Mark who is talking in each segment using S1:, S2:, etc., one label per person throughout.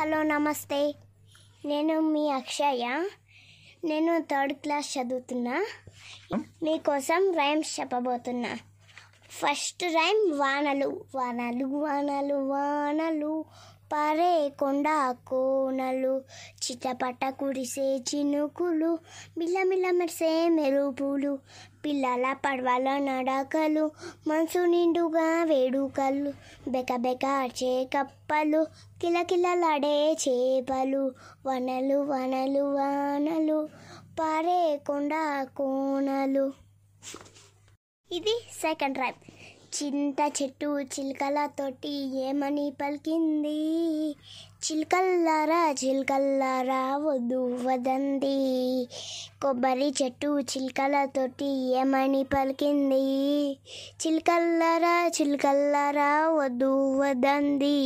S1: Hello నమస్తే. నేను మీ అక్షయ. నేను థర్డ్ క్లాస్ చదువుతున్నా. మీకోసం రైమ్స్ చెప్పబోతున్నా. ఫస్ట్ రైమ్ వానలు. వానలు వానలు వానలు. పారే కొండ కోనలు చిటపట కురిసే చినుకులు మిల్లమిల్ల మెరిసే మెరుపులు పిల్లల పడవల నడకలు మనసు నిండుగా వేడుకలు బెక బెక అర్చే కప్పలు కిలకిలలాడే చేపలు వనలు వనలు వానలు పారే కొండ కోనలు. ఇది సెకండ్ రైప్ చింత చెట్టు చిలుకలతోటి ఏమని పలికింది? చిలుకల్లారా చిలుకల్లారా వద్దు వదంది కొబ్బరి చెట్టు చిలుకలతోటి ఏమని పలికింది? చిలుకల్లారా చిలుకల్లారా వద్దు వదంది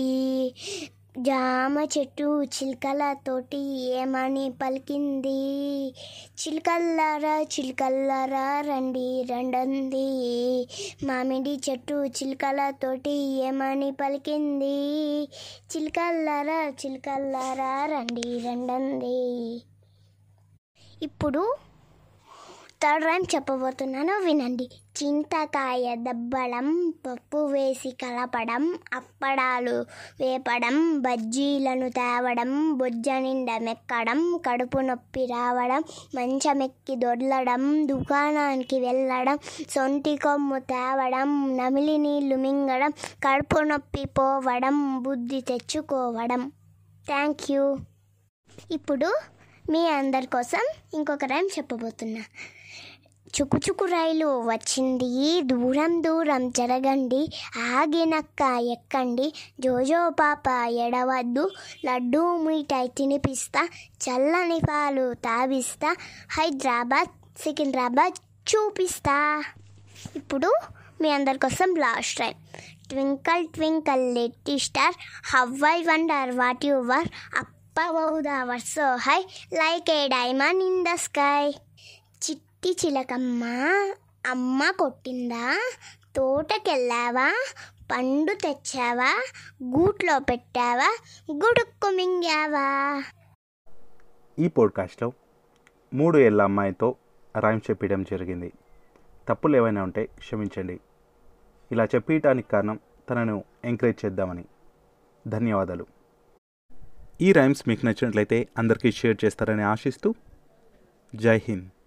S1: జామ చెట్టు చిలుకలతోటి ఏమని పలికింది? చిలుకల్లారా చిలుకల్లారా రండి రండంది. మామిడి చెట్టు చిలుకలతోటి ఏమని పలికింది? చిలుకల్లారా చిలుకల్లారా రండి రండంది. ఇప్పుడు థర్డ్ రైమ్ చెప్పబోతున్నాను వినండి. చింతకాయ దబ్బడం పప్పు వేసి కలపడం అప్పడాలు వేపడం బజ్జీలను తేవడం బొజ్జ నిండా మెక్కడం కడుపు నొప్పి రావడం మంచమెక్కి దొర్లడం దుకాణానికి వెళ్ళడం సొంటి కొమ్ము తేవడం నమిలి నీళ్ళు మింగడం కడుపు నొప్పి పోవడం బుద్ధి తెచ్చుకోవడం. Thank you. ఇప్పుడు మీ అందరి కోసం ఇంకొక రైమ్ చెప్పబోతున్నా. చుకుచుకు రైలు వచ్చింది. దూరం దూరం జరగండి. ఆగినక్క ఎక్కండి. జోజో పాప ఎడవద్దు లడ్డూ మిఠాయి తినిపిస్తా. చల్లని పాలు తావిస్తా హైదరాబాద్ సికింద్రాబాద్ చూపిస్తా. ఇప్పుడు మీ అందరి కోసం last time twinkle twinkle little star how I wonder what your were up above the were so high like a diamond in చిట్టి చిలకమ్మ అమ్మ కొట్టిందా? తోటకెళ్ళావా? పండు తెచ్చావా? గూట్లో పెట్టావా? గుడుక్కు మింగావా?
S2: ఈ పోడ్కాస్ట్లో మూడు ఏళ్ళ అమ్మాయితో రైమ్ చెప్పడం జరిగింది. తప్పులు ఏవైనా ఉంటే క్షమించండి. ఇలా చెప్పడానికి కారణం తనను ఎంకరేజ్ చేద్దామని. ధన్యవాదాలు. ఈ రైమ్స్ మీకు నచ్చినట్లయితే అందరికీ షేర్ చేస్తారని ఆశిస్తూ జై హింద్.